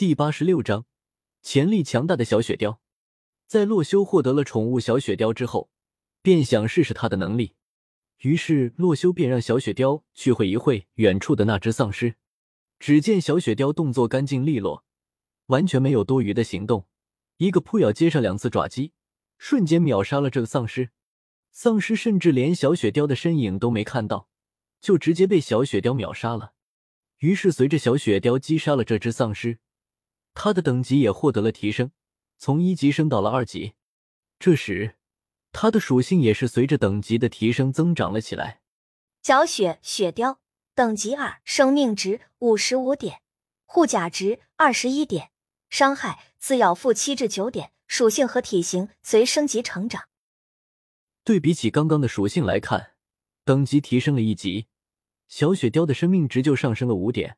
第八十六章，潜力强大的小雪貂。在洛修获得了宠物小雪貂之后，便想试试它的能力。于是洛修便让小雪貂去会一会远处的那只丧尸。只见小雪貂动作干净利落，完全没有多余的行动，一个扑咬接上两次爪击，瞬间秒杀了这个丧尸。丧尸甚至连小雪貂的身影都没看到，就直接被小雪貂秒杀了。于是随着小雪貂击杀了这只丧尸。他的等级也获得了提升，从一级升到了二级。这时，他的属性也是随着等级的提升增长了起来。小雪雪貂等级二，生命值五十五点，护甲值二十一点，伤害自咬负七至九点，属性和体型随升级成长。对比起刚刚的属性来看，等级提升了一级，小雪貂的生命值就上升了五点。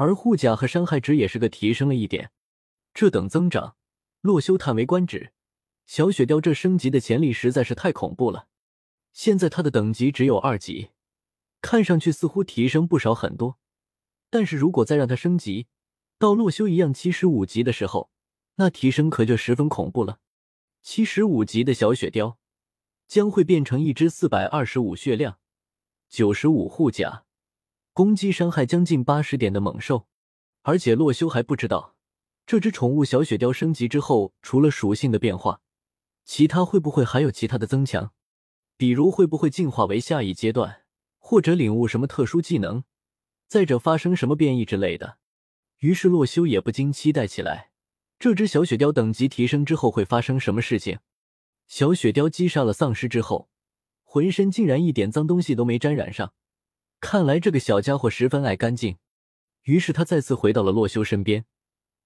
而护甲和伤害值也是个提升了一点，这等增长，洛修叹为观止。小雪貂这升级的潜力实在是太恐怖了。现在它的等级只有二级，看上去似乎提升不少很多。但是如果再让它升级到洛修一样七十五级的时候，那提升可就十分恐怖了。七十五级的小雪貂将会变成一只四百二十五血量、九十五护甲。攻击伤害将近八十点的猛兽，而且洛修还不知道这只宠物小雪貂升级之后，除了属性的变化，其他会不会还有其他的增强？比如会不会进化为下一阶段，或者领悟什么特殊技能，再者发生什么变异之类的？于是洛修也不禁期待起来，这只小雪貂等级提升之后会发生什么事情？小雪貂击杀了丧尸之后，浑身竟然一点脏东西都没沾染上。看来这个小家伙十分爱干净，于是他再次回到了洛修身边，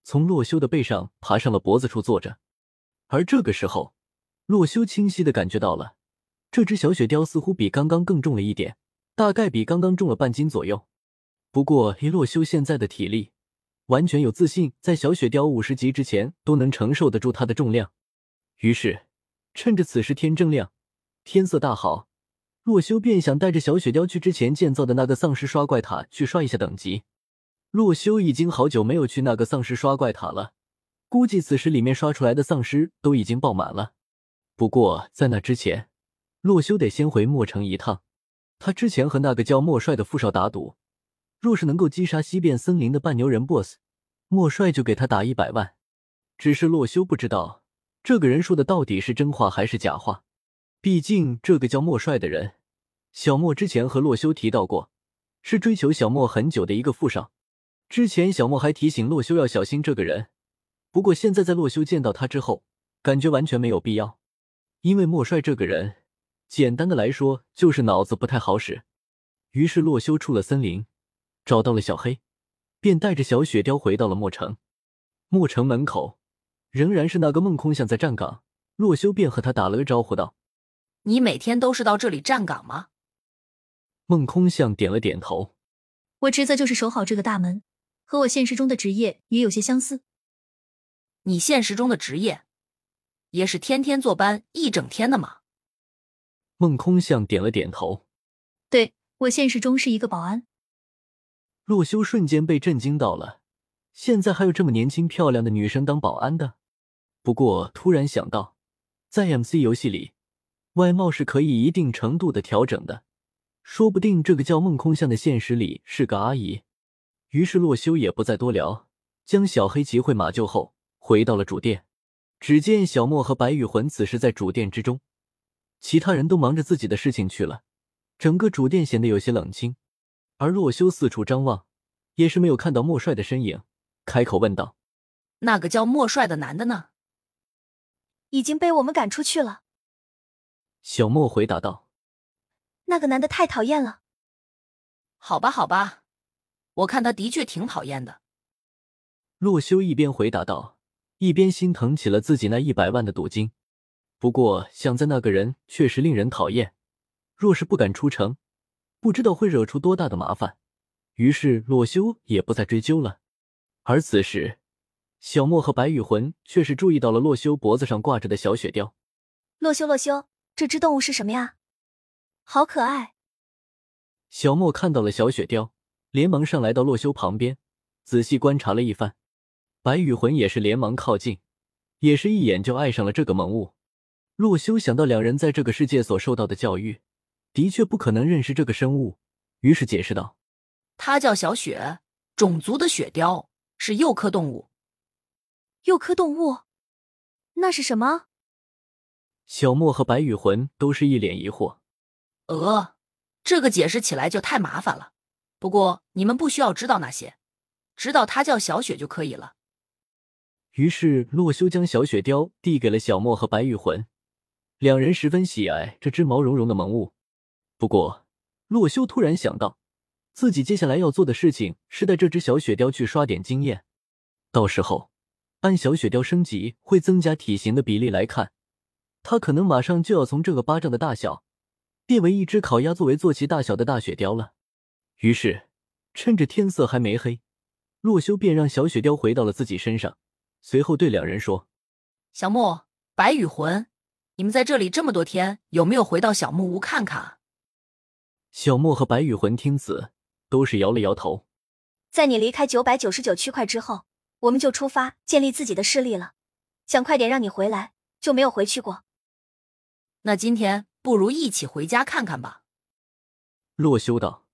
从洛修的背上爬上了脖子处坐着。而这个时候，洛修清晰的感觉到了，这只小雪貂似乎比刚刚更重了一点，大概比刚刚重了半斤左右。不过以洛修现在的体力，完全有自信在小雪貂五十级之前都能承受得住它的重量。于是，趁着此时天正亮，天色大好。洛修便想带着小雪貂去之前建造的那个丧尸刷怪塔去刷一下等级。洛修已经好久没有去那个丧尸刷怪塔了，估计此时里面刷出来的丧尸都已经爆满了。不过在那之前，洛修得先回墨城一趟。他之前和那个叫莫帅的富少打赌，若是能够击杀西边森林的半牛人 BOSS，莫帅就给他打一百万。只是洛修不知道这个人说的到底是真话还是假话。毕竟这个叫莫帅的人，小莫之前和洛修提到过，是追求小莫很久的一个富少。之前小莫还提醒洛修要小心这个人，不过现在在洛修见到他之后，感觉完全没有必要。因为莫帅这个人，简单的来说就是脑子不太好使。于是洛修出了森林，找到了小黑，便带着小雪貂回到了墨城。墨城门口仍然是那个梦空像在站岗，洛修便和他打了个招呼道。你每天都是到这里站岗吗？孟空相点了点头。我职责就是守好这个大门，和我现实中的职业也有些相似。你现实中的职业也是天天坐班一整天的吗？孟空相点了点头。对我现实中是一个保安。洛修瞬间被震惊到了，现在还有这么年轻漂亮的女生当保安的。不过突然想到，在 MC 游戏里。外貌是可以一定程度的调整的，说不定这个叫梦空相的现实里是个阿姨。于是洛修也不再多聊，将小黑骑回马厩后，回到了主殿。只见小莫和白羽魂此时在主殿之中，其他人都忙着自己的事情去了，整个主殿显得有些冷清。而洛修四处张望，也是没有看到莫帅的身影，开口问道：“那个叫莫帅的男的呢？”已经被我们赶出去了。小莫回答道：“那个男的太讨厌了。”好吧，好吧，我看他的确挺讨厌的。洛修一边回答道，一边心疼起了自己那一百万的赌金。不过想在那个人确实令人讨厌，若是不敢出城，不知道会惹出多大的麻烦。于是洛修也不再追究了。而此时，小莫和白羽魂却是注意到了洛修脖子上挂着的小雪貂。洛修，洛修。这只动物是什么呀？好可爱！小莫看到了小雪貂，连忙上来到洛修旁边，仔细观察了一番。白羽魂也是连忙靠近，也是一眼就爱上了这个萌物。洛修想到两人在这个世界所受到的教育，的确不可能认识这个生物，于是解释道：“它叫小雪，种族的雪貂，是幼科动物。幼科动物？那是什么？”小莫和白羽魂都是一脸疑惑。呃，这个解释起来就太麻烦了。不过你们不需要知道那些，知道它叫小雪就可以了。于是洛修将小雪貂递给了小莫和白羽魂。两人十分喜爱这只毛茸茸的萌物，不过洛修突然想到，自己接下来要做的事情是带这只小雪貂去刷点经验。到时候按小雪貂升级会增加体型的比例来看，他可能马上就要从这个巴掌的大小变为一只烤鸭作为坐骑大小的大雪貂了。于是趁着天色还没黑，洛修便让小雪貂回到了自己身上，随后对两人说：“小莫，白羽魂。”你们在这里这么多天，有没有回到小木屋看看？小莫和白羽魂听此，都是摇了摇头。在你离开九百九十九区块之后，我们就出发建立自己的势力了。想快点让你回来，就没有回去过。那今天不如一起回家看看吧。洛修道：“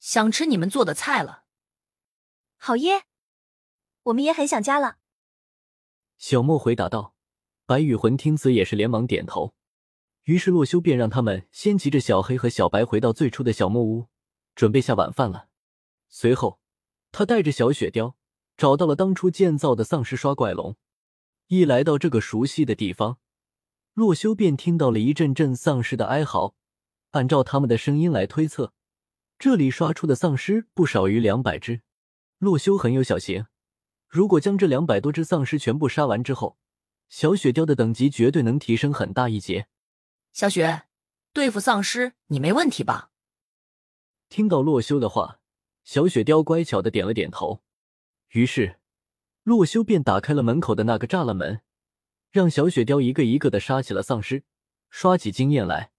想吃你们做的菜了。”好耶，我们也很想家了。小莫回答道。白羽魂听此也是连忙点头，于是洛修便让他们先骑着小黑和小白回到最初的小木屋，准备下晚饭了。随后，他带着小雪貂找到了当初建造的丧尸刷怪笼。一来到这个熟悉的地方，洛修便听到了一阵阵丧尸的哀嚎。按照他们的声音来推测，这里刷出的丧尸不少于两百只。洛修很有小心，如果将这两百多只丧尸全部杀完之后，小雪貂的等级绝对能提升很大一截。小雪，对付丧尸你没问题吧？听到洛修的话，小雪貂乖巧的点了点头。于是，洛修便打开了门口的那个栅栏门，让小雪雕一个一个的杀起了丧尸，刷起经验来。